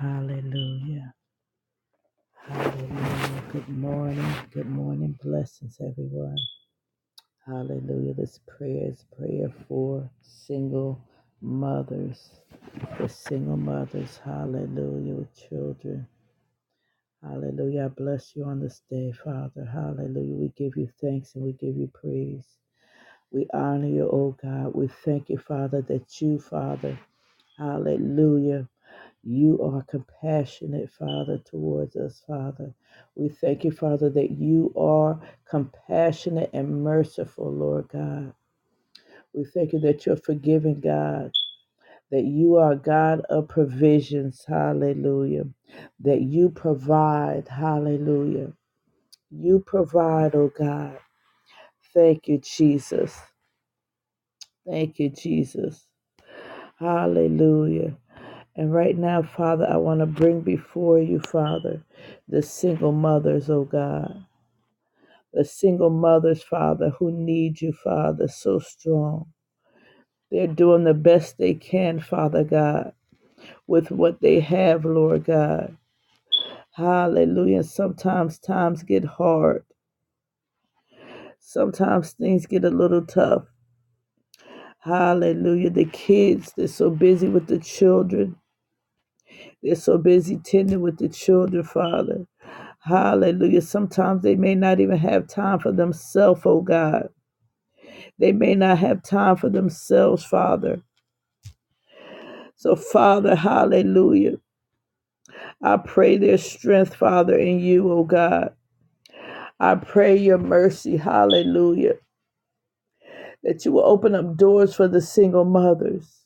Hallelujah. Hallelujah. Good morning. Good morning. Blessings, everyone. Hallelujah. This prayer is prayer for single mothers. For single mothers. Hallelujah. With children. Hallelujah. I bless you on this day, Father. Hallelujah. We give you thanks and we give you praise. We honor you, oh God. We thank you, Father, that you, Father, hallelujah You are compassionate, Father, towards us, Father. We thank you, Father, that you are compassionate and merciful, Lord God. We thank you that you're forgiving, God, that you are God of provisions, hallelujah, that you provide, hallelujah. You provide, oh God. Thank you, Jesus. Thank you, Jesus. Hallelujah. And right now, Father, I want to bring before you, Father, the single mothers, oh God. The single mothers, Father, who need you, Father, so strong. They're doing the best they can, Father God, with what they have, Lord God. Hallelujah. Sometimes times get hard. Sometimes things get a little tough. Hallelujah. The kids, they're so busy with the children. They're so busy tending with the children, Father. Hallelujah. Sometimes they may not even have time for themselves, oh God. They may not have time for themselves, Father. So, Father, hallelujah. I pray their strength, Father, in you, oh God. I pray your mercy, hallelujah, that you will open up doors for the single mothers,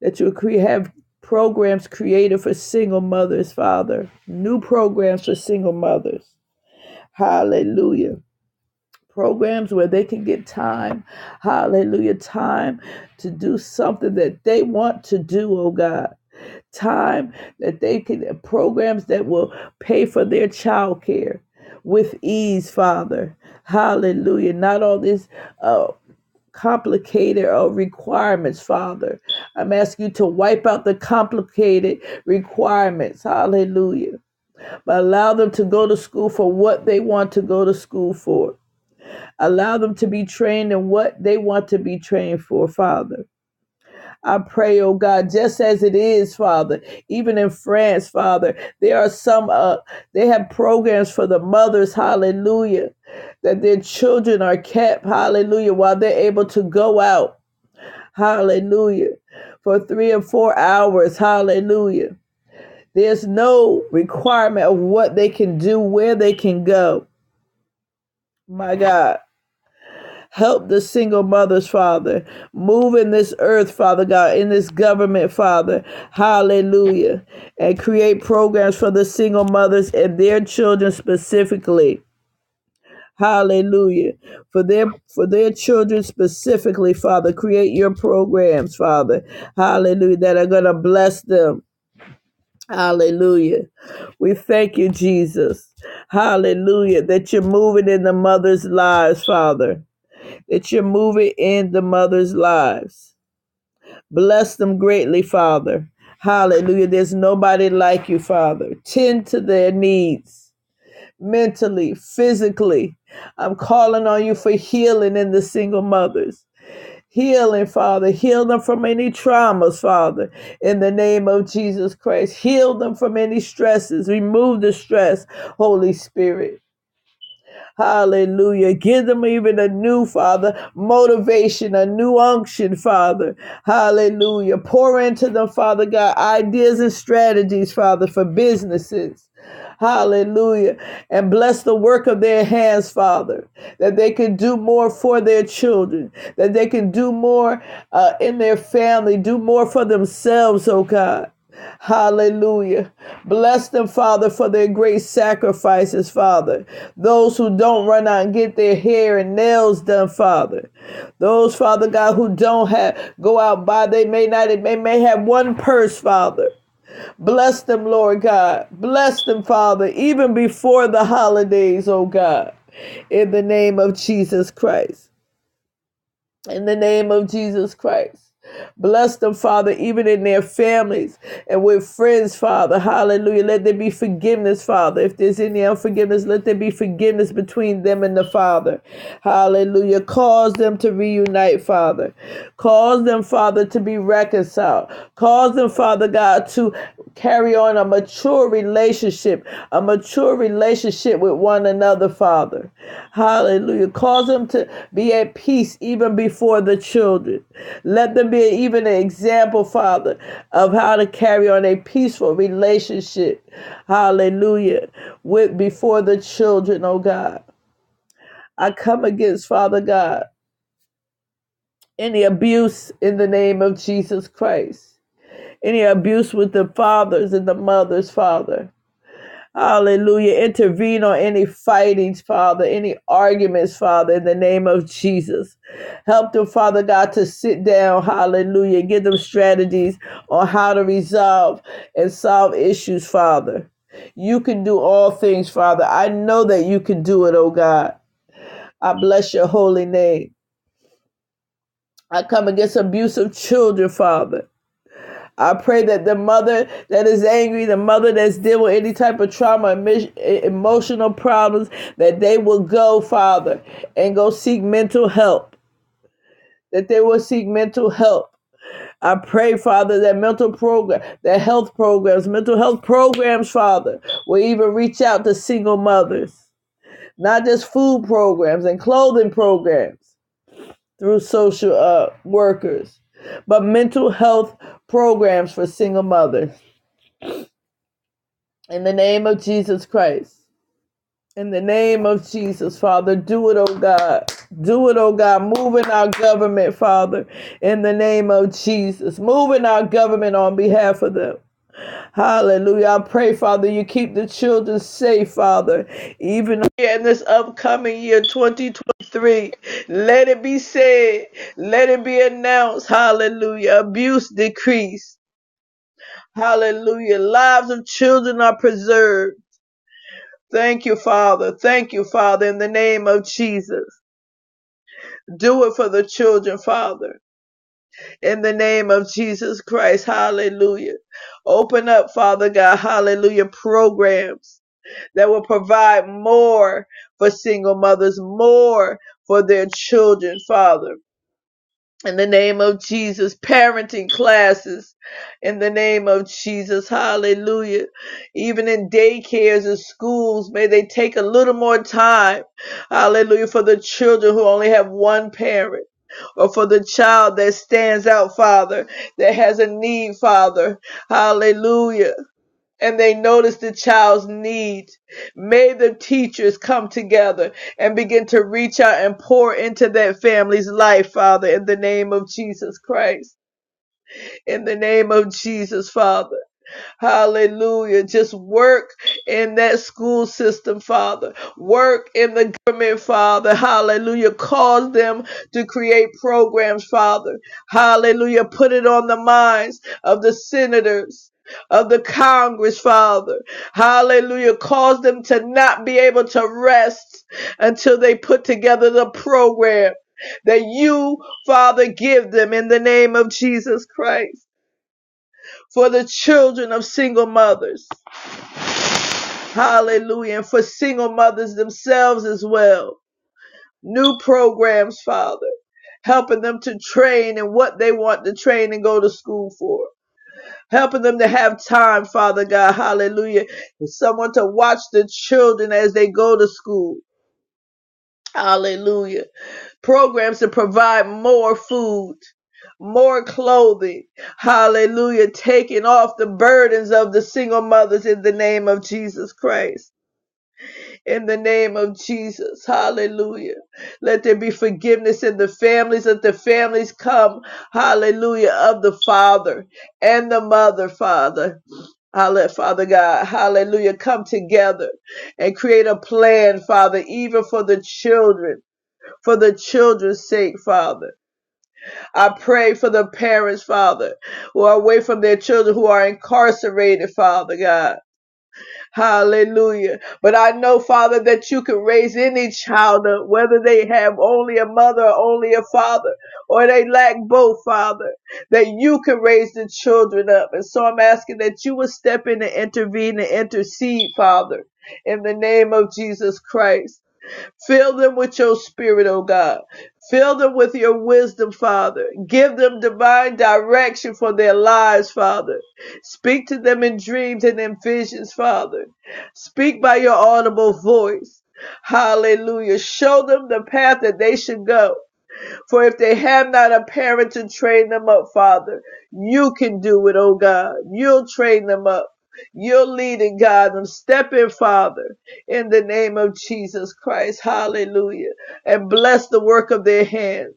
that you will cre- have programs created for single mothers, Father, new programs for single mothers. Hallelujah programs where they can get time, hallelujah, time to do something that they want to do, oh God. Time that they can, programs that will pay for their child care with ease, Father. Hallelujah. Not all this uh, complicated uh, requirements, Father. I'm asking you to wipe out the complicated requirements. Hallelujah. But allow them to go to school for what they want to go to school for. Allow them to be trained in what they want to be trained for, Father. I pray, oh God, just as it is, Father, even in France, Father, there are some, uh, they have programs for the mothers, hallelujah, that their children are kept, hallelujah, while they're able to go out, hallelujah, for three or four hours, hallelujah. There's no requirement of what they can do, where they can go. My God. Help the single mothers, Father. Move in this earth, Father God, in this government, Father. Hallelujah. And create programs for the single mothers and their children specifically. Hallelujah. For their for their children specifically, Father, create your programs, Father. Hallelujah. That are gonna bless them. Hallelujah. We thank you, Jesus. Hallelujah. That you're moving in the mothers' lives, Father that you're moving in the mothers' lives. Bless them greatly, Father. Hallelujah. There's nobody like you, Father. Tend to their needs mentally, physically. I'm calling on you for healing in the single mothers. Healing, Father. Heal them from any traumas, Father, in the name of Jesus Christ. Heal them from any stresses. Remove the stress, Holy Spirit. Hallelujah. Give them even a new, Father, motivation, a new unction, Father. Hallelujah. Pour into them, Father God, ideas and strategies, Father, for businesses. Hallelujah. And bless the work of their hands, Father, that they can do more for their children, that they can do more uh, in their family, do more for themselves, oh God. Hallelujah. Bless them, Father, for their great sacrifices, Father. Those who don't run out and get their hair and nails done, Father. Those, Father God, who don't have go out by, they may not, they may have one purse, Father. Bless them, Lord God. Bless them, Father, even before the holidays, oh God. In the name of Jesus Christ. In the name of Jesus Christ. Bless them, Father, even in their families and with friends, Father. Hallelujah. Let there be forgiveness, Father. If there's any unforgiveness, let there be forgiveness between them and the Father. Hallelujah. Cause them to reunite, Father. Cause them, Father, to be reconciled. Cause them, Father God, to carry on a mature relationship, a mature relationship with one another, Father. Hallelujah. Cause them to be at peace even before the children. Let them be even an example, Father, of how to carry on a peaceful relationship. Hallelujah. With before the children, oh God. I come against, Father God, any abuse in the name of Jesus Christ. Any abuse with the fathers and the mothers, Father. Hallelujah. Intervene on any fightings, Father, any arguments, Father, in the name of Jesus. Help them, Father God, to sit down, hallelujah. Give them strategies on how to resolve and solve issues, Father. You can do all things, Father. I know that you can do it, oh God. I bless your holy name. I come against abusive children, Father. I pray that the mother that is angry, the mother that's dealing with any type of trauma, emotional problems, that they will go, Father, and go seek mental help. That they will seek mental help. I pray, Father, that mental program, that health programs, mental health programs, Father, will even reach out to single mothers, not just food programs and clothing programs through social uh, workers, but mental health programs for single mothers. In the name of Jesus Christ. In the name of Jesus, Father, do it, oh God. Do it, oh God. Move in our government, Father, in the name of Jesus. Move in our government on behalf of them. Hallelujah. I pray, Father, you keep the children safe, Father, even in this upcoming year, 2023. Let it be said, let it be announced. Hallelujah. Abuse decrease. Hallelujah. Lives of children are preserved. Thank you, Father. Thank you, Father, in the name of Jesus. Do it for the children, Father, in the name of Jesus Christ. Hallelujah. Open up, Father God, hallelujah, programs that will provide more for single mothers, more for their children, Father. in the name of Jesus, parenting classes in the name of Jesus, hallelujah. Even in daycares and schools, may they take a little more time, hallelujah, for the children who only have one parent. Or for the child that stands out, Father, that has a need, Father. Hallelujah and they notice the child's need. May the teachers come together and begin to reach out and pour into that family's life, Father, in the name of Jesus Christ. In the name of Jesus, Father. Hallelujah. Just work in that school system, Father. Work in the government, Father. Hallelujah. Cause them to create programs, Father. Hallelujah. Put it on the minds of the senators. Of the Congress, Father. Hallelujah. Cause them to not be able to rest until they put together the program that you, Father, give them in the name of Jesus Christ for the children of single mothers. Hallelujah. And for single mothers themselves as well. New programs, Father, helping them to train in what they want to train and go to school for. Helping them to have time, Father God, hallelujah. And someone to watch the children as they go to school. Hallelujah. Programs to provide more food, more clothing. Hallelujah. Taking off the burdens of the single mothers in the name of Jesus Christ. In the name of Jesus. Hallelujah. Let there be forgiveness in the families. Let the families come. Hallelujah. Of the father and the mother, Father. Hallelujah, Father God. Hallelujah. Come together and create a plan, Father, even for the children for the children's sake, Father. I pray for the parents, Father, who are away from their children, who are incarcerated, Father God. Hallelujah. But I know, Father, that you can raise any child up, whether they have only a mother or only a father, or they lack both, Father, that you can raise the children up. And so I'm asking that you will step in and intervene and intercede, Father, in the name of Jesus Christ. Fill them with your spirit, oh God. Fill them with your wisdom, Father. Give them divine direction for their lives, Father. Speak to them in dreams and in visions, Father. Speak by your audible voice. Hallelujah. Show them the path that they should go. For if they have not a parent to train them up, Father, you can do it, oh God. You'll train them up. You'll leading, God. them. stepping, Father, in the name of Jesus Christ. Hallelujah. And bless the work of their hands.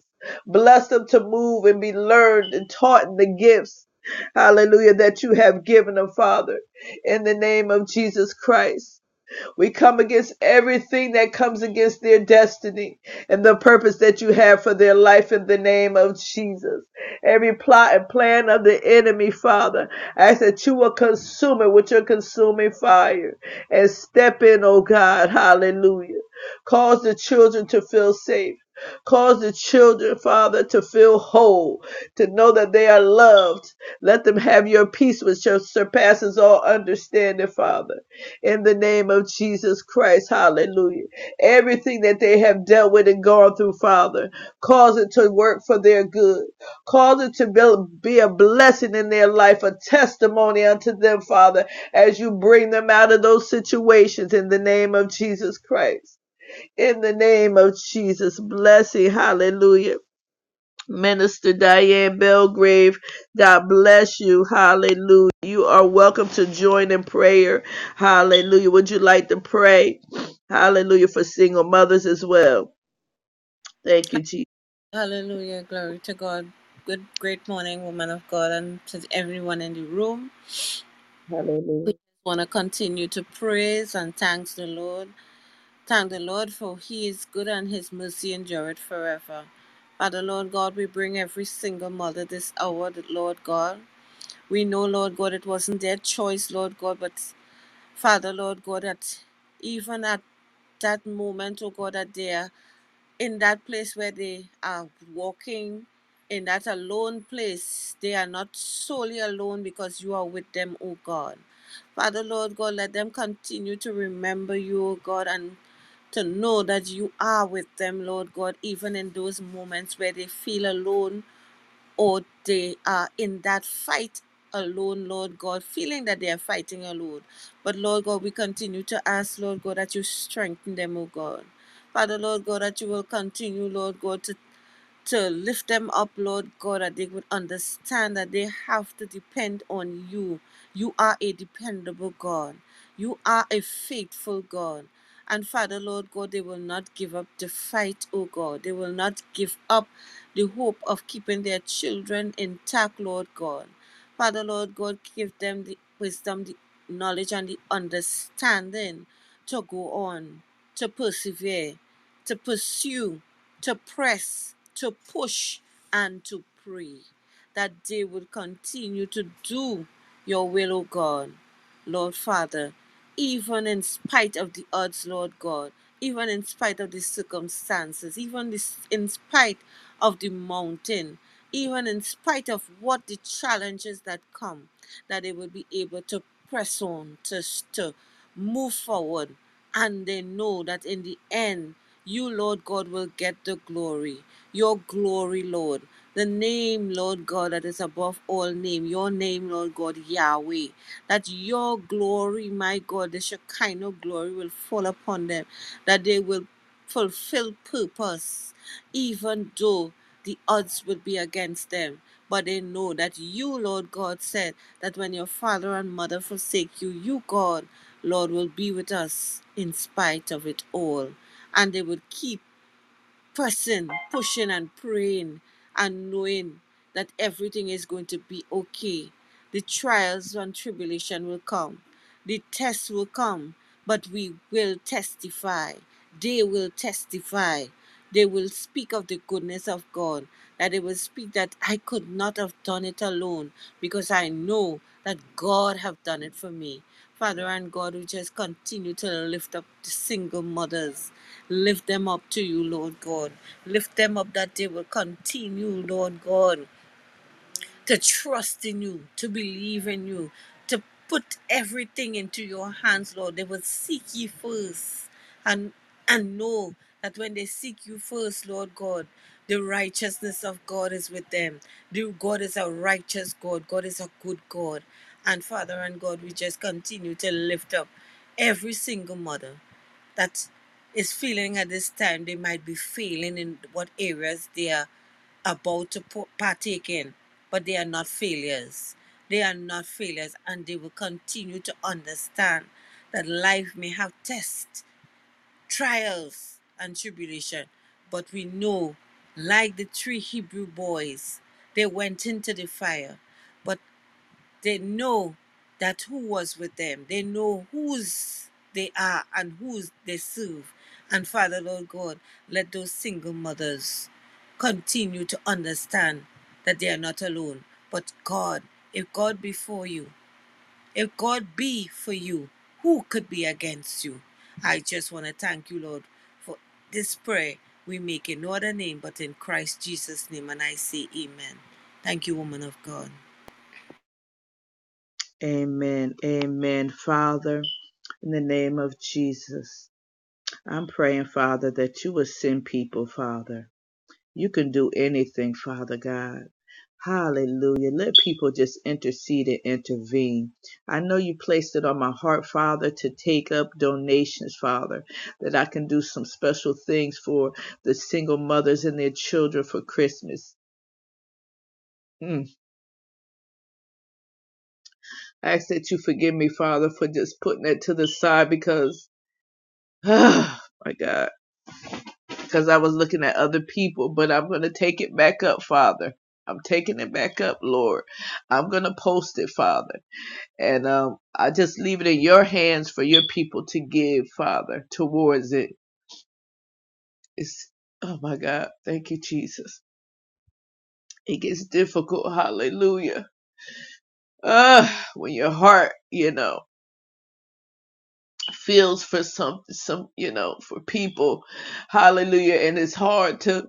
Bless them to move and be learned and taught in the gifts. Hallelujah, that you have given them, Father, in the name of Jesus Christ. We come against everything that comes against their destiny and the purpose that you have for their life in the name of Jesus. Every plot and plan of the enemy, Father, I ask that you will consume it with your consuming fire and step in, oh God. Hallelujah. Cause the children to feel safe. Cause the children, Father, to feel whole, to know that they are loved. Let them have your peace, which surpasses all understanding, Father in the name of Jesus Christ. Hallelujah. Everything that they have dealt with and gone through, Father, cause it to work for their good. Cause it to be a blessing in their life, a testimony unto them, Father, as you bring them out of those situations in the name of Jesus Christ. In the name of Jesus, blessing, hallelujah. Minister Diane Belgrave. God bless you. Hallelujah. You are welcome to join in prayer. Hallelujah. Would you like to pray? Hallelujah for single mothers as well. Thank you, Jesus. Hallelujah. Glory to God. Good, great morning, woman of God, and to everyone in the room. Hallelujah. We want to continue to praise and thank the Lord. Thank the Lord for He is good and His mercy endureth forever. Father, Lord God, we bring every single mother this hour, Lord God. We know, Lord God, it wasn't their choice, Lord God, but Father, Lord God, that even at that moment, oh God, that they are in that place where they are walking in that alone place, they are not solely alone because you are with them, O God. Father, Lord God, let them continue to remember you, O God, and to know that you are with them, Lord God, even in those moments where they feel alone or they are in that fight alone, Lord God, feeling that they are fighting alone. But Lord God, we continue to ask, Lord God, that you strengthen them, O God. Father, Lord God, that you will continue, Lord God, to to lift them up, Lord God, that they would understand that they have to depend on you. You are a dependable God. You are a faithful God. And Father, Lord God, they will not give up the fight, oh God. They will not give up the hope of keeping their children intact, Lord God. Father, Lord God, give them the wisdom, the knowledge, and the understanding to go on, to persevere, to pursue, to press, to push, and to pray that they will continue to do your will, O God. Lord Father, even in spite of the odds, Lord God, even in spite of the circumstances, even this, in spite of the mountain, even in spite of what the challenges that come, that they will be able to press on, to, to move forward, and they know that in the end, you, Lord God, will get the glory. Your glory, Lord. The name, Lord God, that is above all name. Your name, Lord God, Yahweh. That your glory, my God, the Shekinah glory will fall upon them. That they will fulfill purpose, even though the odds would be against them. But they know that you, Lord God, said that when your father and mother forsake you, you, God, Lord, will be with us in spite of it all. And they will keep pressing, pushing, and praying, and knowing that everything is going to be okay. The trials and tribulation will come, the tests will come, but we will testify. They will testify. They will speak of the goodness of God, that they will speak that I could not have done it alone because I know that God have done it for me. Father and God, we just continue to lift up the single mothers. Lift them up to you, Lord God. Lift them up that they will continue, Lord God to trust in you, to believe in you, to put everything into your hands, Lord. They will seek you first and and know that when they seek you first, Lord God, the righteousness of God is with them. The God is a righteous God. God is a good God. And Father and God, we just continue to lift up every single mother that is feeling at this time they might be failing in what areas they are about to partake in, but they are not failures. They are not failures, and they will continue to understand that life may have tests, trials, and tribulation. But we know, like the three Hebrew boys, they went into the fire, but they know that who was with them. They know whose they are and whose they serve. And Father, Lord God, let those single mothers continue to understand that they are not alone. But God, if God be for you, if God be for you, who could be against you? I just want to thank you, Lord, this prayer we make in no other name but in Christ Jesus' name. And I say, Amen. Thank you, woman of God. Amen. Amen. Father, in the name of Jesus, I'm praying, Father, that you will send people, Father. You can do anything, Father God. Hallelujah. Let people just intercede and intervene. I know you placed it on my heart, Father, to take up donations, Father, that I can do some special things for the single mothers and their children for Christmas. Mm. I ask that you forgive me, Father, for just putting that to the side because, oh my God, because I was looking at other people, but I'm going to take it back up, Father. I'm taking it back up, Lord. I'm going to post it, Father. And um, I just leave it in your hands for your people to give, Father, towards it. It's, oh my God. Thank you, Jesus. It gets difficult. Hallelujah. Uh, when your heart, you know, feels for some, some, you know, for people. Hallelujah. And it's hard to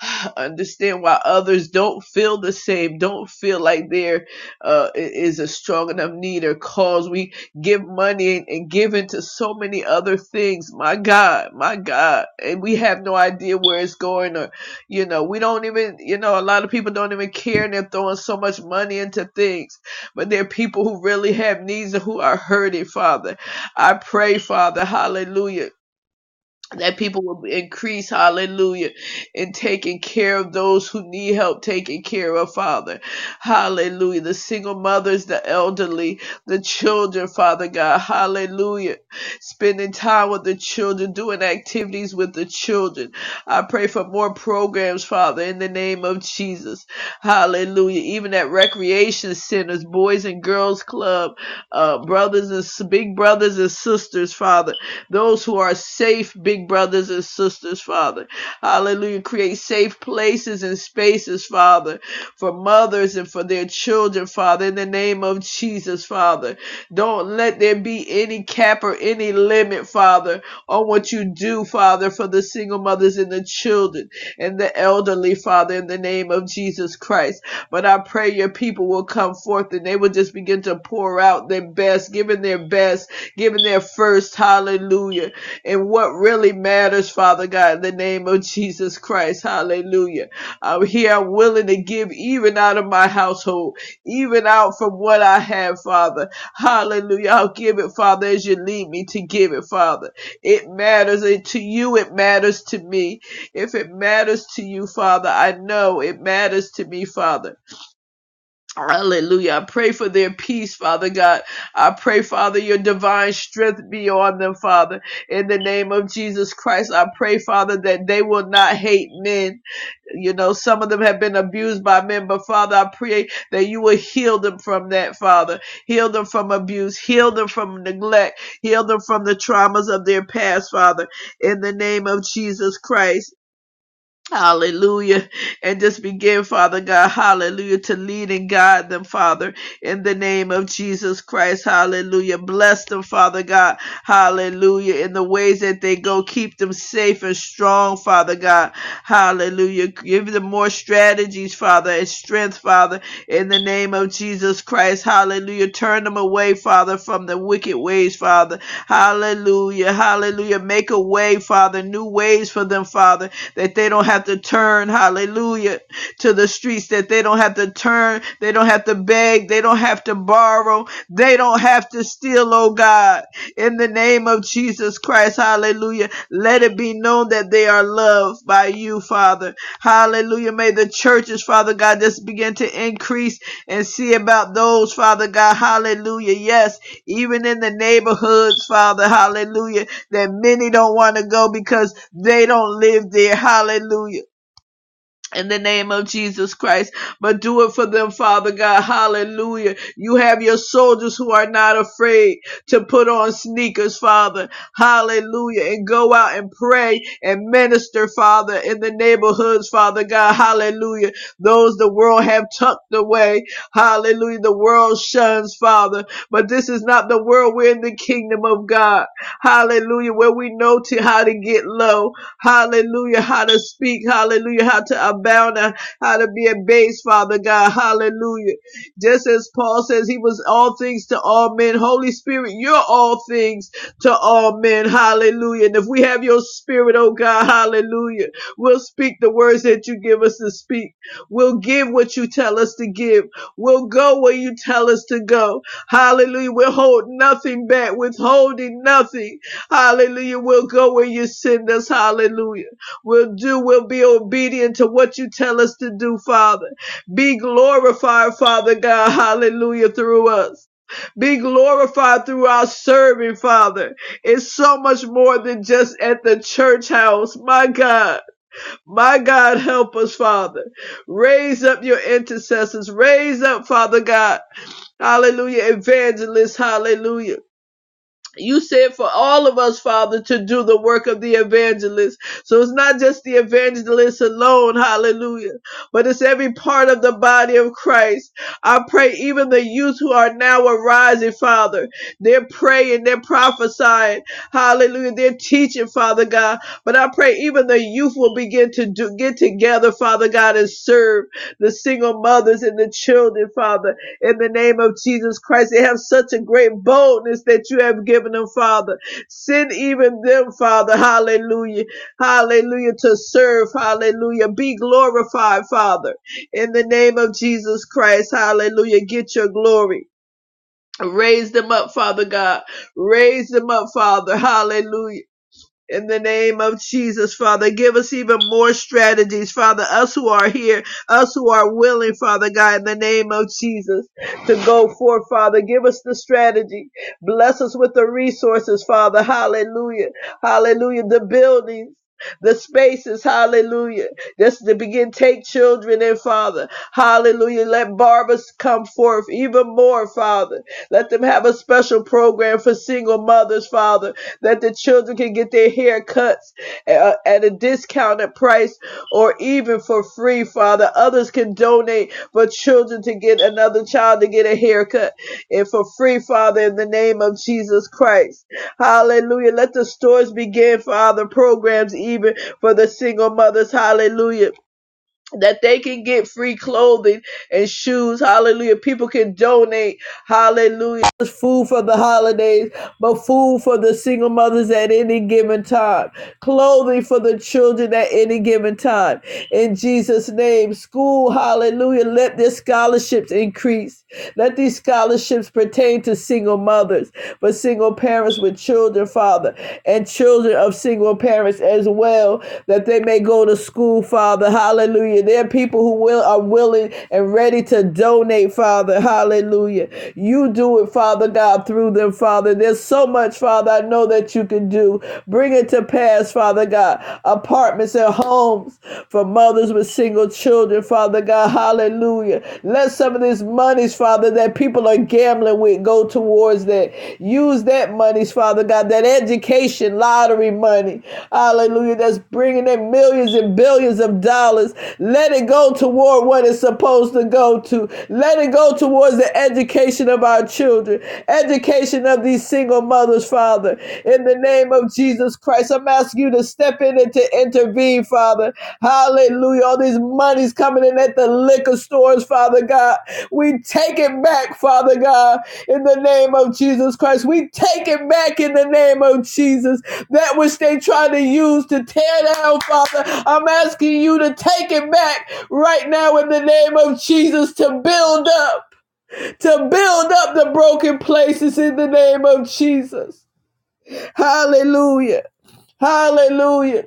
understand why others don't feel the same, don't feel like there uh, is a strong enough need or cause. We give money and, and give into so many other things. My God, my God. And we have no idea where it's going or, you know, we don't even, you know, a lot of people don't even care and they're throwing so much money into things. But there are people who really have needs and who are hurting, Father. I pray, Father, hallelujah that people will increase, hallelujah, in taking care of those who need help taking care of, Father. Hallelujah. The single mothers, the elderly, the children, Father God. Hallelujah. Spending time with the children, doing activities with the children. I pray for more programs, Father, in the name of Jesus. Hallelujah. Even at recreation centers, boys and girls club, uh, brothers and big brothers and sisters, Father those who are safe, big brothers and sisters, Father. Hallelujah. Create safe places and spaces, Father, for mothers and for their children, Father, in the name of Jesus, Father. Don't let there be any cap or any limit, Father, on what you do, Father, for the single mothers and the children and the elderly, Father, in the name of Jesus Christ. But I pray your people will come forth and they will just begin to pour out their best, giving their best giving their first hallelujah. And what really matters, Father God, in the name of Jesus Christ, hallelujah. I'm here, I'm willing to give even out of my household, even out from what I have, Father. Hallelujah. I'll give it, Father, as you lead me to give it, Father. It matters and to you, it matters to me. If it matters to you, Father, I know it matters to me, Father. Hallelujah. I pray for their peace, Father God. I pray, Father, your divine strength be on them, Father. In the name of Jesus Christ, I pray, Father, that they will not hate men. You know, some of them have been abused by men, but Father, I pray that you will heal them from that, Father. Heal them from abuse. Heal them from neglect. Heal them from the traumas of their past, Father. In the name of Jesus Christ. Hallelujah. And just begin, Father God, hallelujah, to lead and guide them, Father, in the name of Jesus Christ. Hallelujah. Bless them, Father God. Hallelujah. In the ways that they go, keep them safe and strong, Father God. Hallelujah. Give them more strategies, Father, and strength, Father, in the name of Jesus Christ. Hallelujah. Turn them away, Father, from the wicked ways, Father. Hallelujah. Hallelujah. Make a way, Father, new ways for them, Father that they don't have to turn, hallelujah, to the streets, that they don't have to turn, they don't have to beg, they don't have to borrow, they don't have to steal, oh God, in the name of Jesus Christ, hallelujah. Let it be known that they are loved by you, Father, hallelujah. May the churches, Father God, just begin to increase and see about those, Father God, hallelujah. Yes, even in the neighborhoods, Father, hallelujah, that many don't want to go because they don't live there, hallelujah in the name of Jesus Christ, but do it for them, Father God. Hallelujah. You have your soldiers who are not afraid to put on sneakers, Father. Hallelujah. And go out and pray and minister, Father, in the neighborhoods, Father God. Hallelujah. Those the world have tucked away. Hallelujah. The world shuns, Father. But this is not the world. We're in the kingdom of God. Hallelujah. Where we know to how to get low. Hallelujah. How to speak. Hallelujah. How to abound. uh, How to be a base, Father God. Hallelujah. Just as Paul says, he was all things to all men. Holy Spirit, you're all things to all men. Hallelujah. And if we have your spirit, oh God, hallelujah, we'll speak the words that you give us to speak. We'll give what you tell us to give. We'll go where you tell us to go. Hallelujah. We'll hold nothing back, withholding nothing. Hallelujah. We'll go where you send us. Hallelujah. We'll do, we'll be obedient to what you tell us to do, Father. Be glorified, Father God. Hallelujah. Through us. Be glorified through our serving, Father. It's so much more than just at the church house. My God. My God, help us, Father. Raise up your intercessors. Raise up, Father God. Hallelujah. Evangelists. Hallelujah you said for all of us, Father, to do the work of the evangelist. So it's not just the evangelist alone, hallelujah, but it's every part of the body of Christ. I pray even the youth who are now arising, Father, they're praying, they're prophesying, hallelujah, they're teaching, Father God. But I pray even the youth will begin to do, get together, Father God, and serve the single mothers and the children, Father in the name of Jesus Christ. They have such a great boldness that you have given them, Father. Send even them, Father. Hallelujah. Hallelujah. To serve. Hallelujah. Be glorified, Father. In the name of Jesus Christ. Hallelujah. Get your glory. Raise them up, Father God. Raise them up, Father. Hallelujah. In the name of Jesus, Father, give us even more strategies, Father. Us who are here, us who are willing, Father God, in the name of Jesus, to go forth, Father. Give us the strategy. Bless us with the resources, Father. Hallelujah. Hallelujah. The buildings. The spaces, hallelujah. Just to begin take children in, Father. Hallelujah. Let barbers come forth even more, Father. Let them have a special program for single mothers, Father that the children can get their hair cuts uh, at a discounted price or even for free, Father. Others can donate for children to get another child to get a haircut and for free, Father, in the name of Jesus Christ. Hallelujah. Let the stores begin, Father, programs even for the single mothers. Hallelujah that they can get free clothing and shoes. Hallelujah. People can donate. Hallelujah. Food for the holidays, but food for the single mothers at any given time. Clothing for the children at any given time. In Jesus' name, school, hallelujah. Let their scholarships increase. Let these scholarships pertain to single mothers, but single parents with children, Father, and children of single parents as well, that they may go to school, Father. Hallelujah Hallelujah. There are people who will are willing and ready to donate, Father. Hallelujah. You do it, Father God, through them, Father. There's so much, Father, I know that you can do. Bring it to pass, Father God. Apartments and homes for mothers with single children, Father God. Hallelujah. Let some of these monies, Father, that people are gambling with go towards that. Use that monies, Father God, that education lottery money. Hallelujah. That's bringing in millions and billions of dollars. Let it go toward what it's supposed to go to. Let it go towards the education of our children, education of these single mothers, Father. In the name of Jesus Christ, I'm asking you to step in and to intervene, Father. Hallelujah. All these monies coming in at the liquor stores, Father God. We take it back, Father God, in the name of Jesus Christ. We take it back in the name of Jesus. That which they try to use to tear down, Father. I'm asking you to take it back right now in the name of Jesus to build up, to build up the broken places in the name of Jesus. Hallelujah. Hallelujah.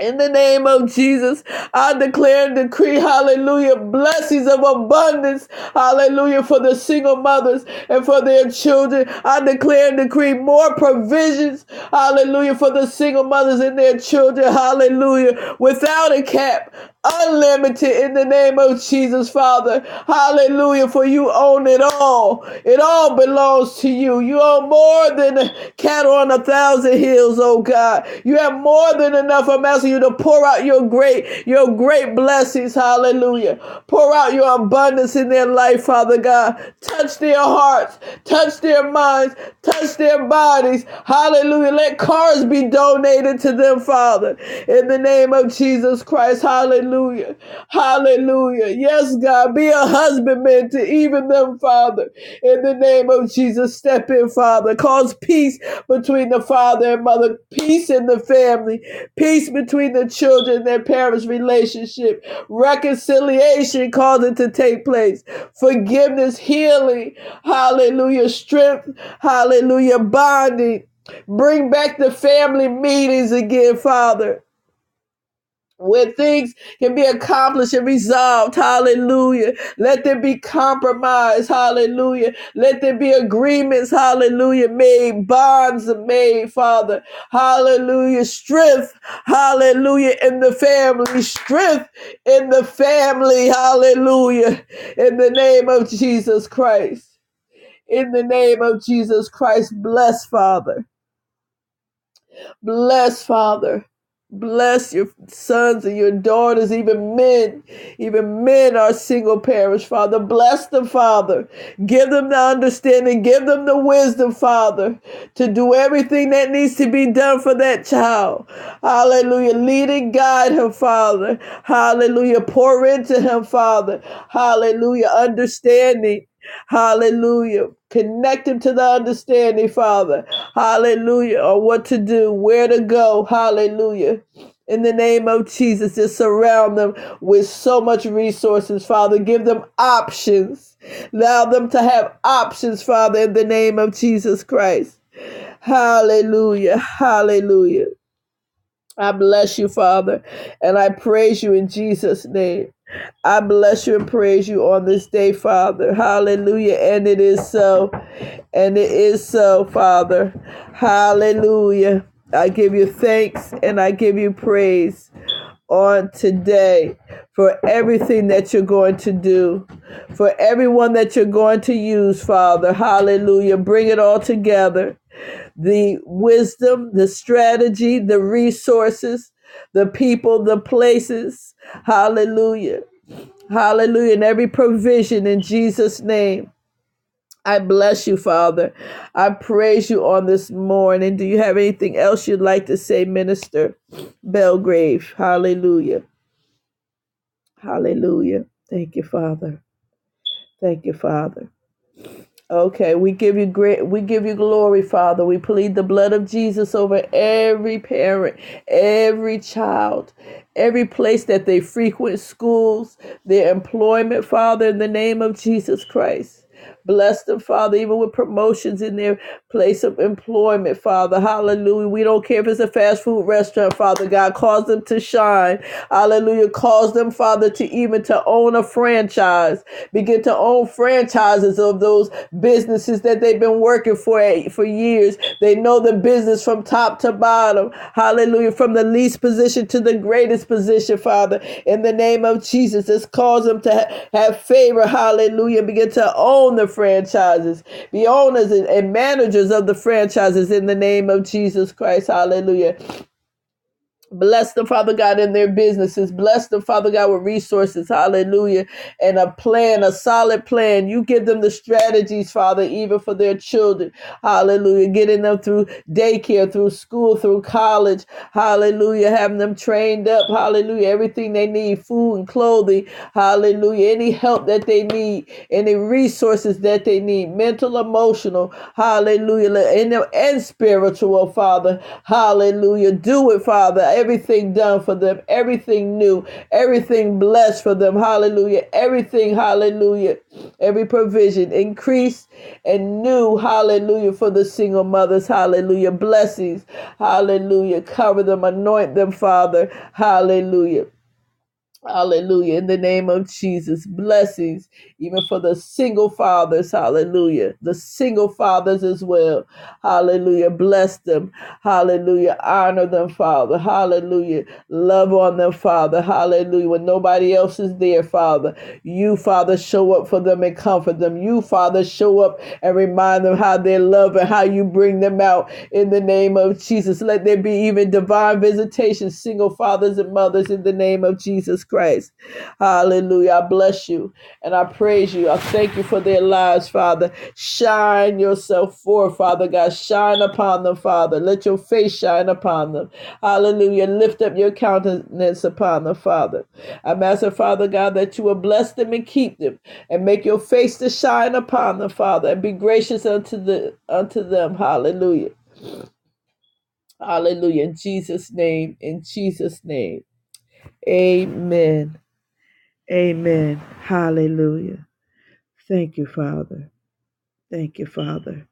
In the name of Jesus, I declare and decree, hallelujah, blessings of abundance, hallelujah, for the single mothers and for their children. I declare and decree more provisions, hallelujah, for the single mothers and their children, hallelujah, without a cap, unlimited in the name of Jesus, Father. Hallelujah, for you own it all. It all belongs to you. You own more than cattle on a thousand hills, oh God. You have more than enough. I'm you to pour out your great, your great blessings. Hallelujah. Pour out your abundance in their life, Father God. Touch their hearts, touch their minds, touch their bodies. Hallelujah. Let cars be donated to them, Father. In the name of Jesus Christ. Hallelujah. Hallelujah. Yes, God, be a husbandman to even them, Father. In the name of Jesus, step in, Father. Cause peace between the father and mother, peace in the family, peace between the children and their parents' relationship, reconciliation, cause it to take place, forgiveness, healing, hallelujah, strength, hallelujah, bonding. Bring back the family meetings again, Father where things can be accomplished and resolved. Hallelujah. Let there be compromise. Hallelujah. Let there be agreements. Hallelujah. Made, bonds be made, Father. Hallelujah. Strength. Hallelujah. In the family. Strength in the family. Hallelujah. In the name of Jesus Christ. In the name of Jesus Christ. Bless, Father. Bless, Father. Bless your sons and your daughters, even men. Even men are single parents, Father. Bless them, Father. Give them the understanding. Give them the wisdom, Father, to do everything that needs to be done for that child. Hallelujah. Lead and guide him, Father. Hallelujah. Pour into him, Father. Hallelujah. Understanding. Hallelujah. Connect him to the understanding, Father. Hallelujah. Or what to do, where to go. Hallelujah. In the name of Jesus, just surround them with so much resources, Father. Give them options. Allow them to have options, Father, in the name of Jesus Christ. Hallelujah. Hallelujah. I bless you, Father, and I praise you in Jesus' name. I bless you and praise you on this day, Father. Hallelujah. And it is so. And it is so, Father. Hallelujah. I give you thanks and I give you praise on today for everything that you're going to do, for everyone that you're going to use, Father. Hallelujah. Bring it all together the wisdom, the strategy, the resources, the people, the places. Hallelujah. Hallelujah. And every provision in Jesus' name. I bless you, Father. I praise you on this morning. Do you have anything else you'd like to say, Minister Belgrave? Hallelujah. Hallelujah. Thank you, Father. Thank you, Father. Okay, we give you great we give you glory, Father. We plead the blood of Jesus over every parent, every child, every place that they frequent schools, their employment, Father, in the name of Jesus Christ. Bless them, Father, even with promotions in their place of employment, Father. Hallelujah. We don't care if it's a fast food restaurant, Father God. Cause them to shine. Hallelujah. Cause them, Father, to even to own a franchise. Begin to own franchises of those businesses that they've been working for for years. They know the business from top to bottom. Hallelujah. From the least position to the greatest position, Father. In the name of Jesus, just cause them to ha- have favor. Hallelujah. Begin to own the franchises. Be owners and, and managers of the franchises in the name of Jesus Christ. Hallelujah. Bless them, Father God, in their businesses. Bless them, Father God, with resources. Hallelujah. And a plan, a solid plan. You give them the strategies, Father, even for their children. Hallelujah. Getting them through daycare, through school, through college. Hallelujah. Having them trained up. Hallelujah. Everything they need food and clothing. Hallelujah. Any help that they need, any resources that they need, mental, emotional. Hallelujah. And, and spiritual, oh, Father. Hallelujah. Do it, Father. Everything done for them, everything new, everything blessed for them. Hallelujah. Everything, hallelujah. Every provision increase and new, hallelujah, for the single mothers. Hallelujah. Blessings. Hallelujah. Cover them, anoint them, Father. Hallelujah. Hallelujah. In the name of Jesus. Blessings, even for the single fathers. Hallelujah. The single fathers as well. Hallelujah. Bless them. Hallelujah. Honor them, Father. Hallelujah. Love on them, Father. Hallelujah. When nobody else is there, Father, you, Father, show up for them and comfort them. You, Father, show up and remind them how they're loved and how you bring them out in the name of Jesus. Let there be even divine visitation, single fathers and mothers in the name of Jesus Christ. Hallelujah. I bless you and I praise you. I thank you for their lives, Father. Shine yourself forth, Father God. Shine upon them, Father. Let your face shine upon them. Hallelujah. Lift up your countenance upon them, Father. I'm asking, Father God, that you will bless them and keep them and make your face to shine upon them, Father, and be gracious unto the unto them. Hallelujah. Hallelujah. In Jesus' name. In Jesus' name. Amen. Amen. Hallelujah. Thank you, Father. Thank you, Father.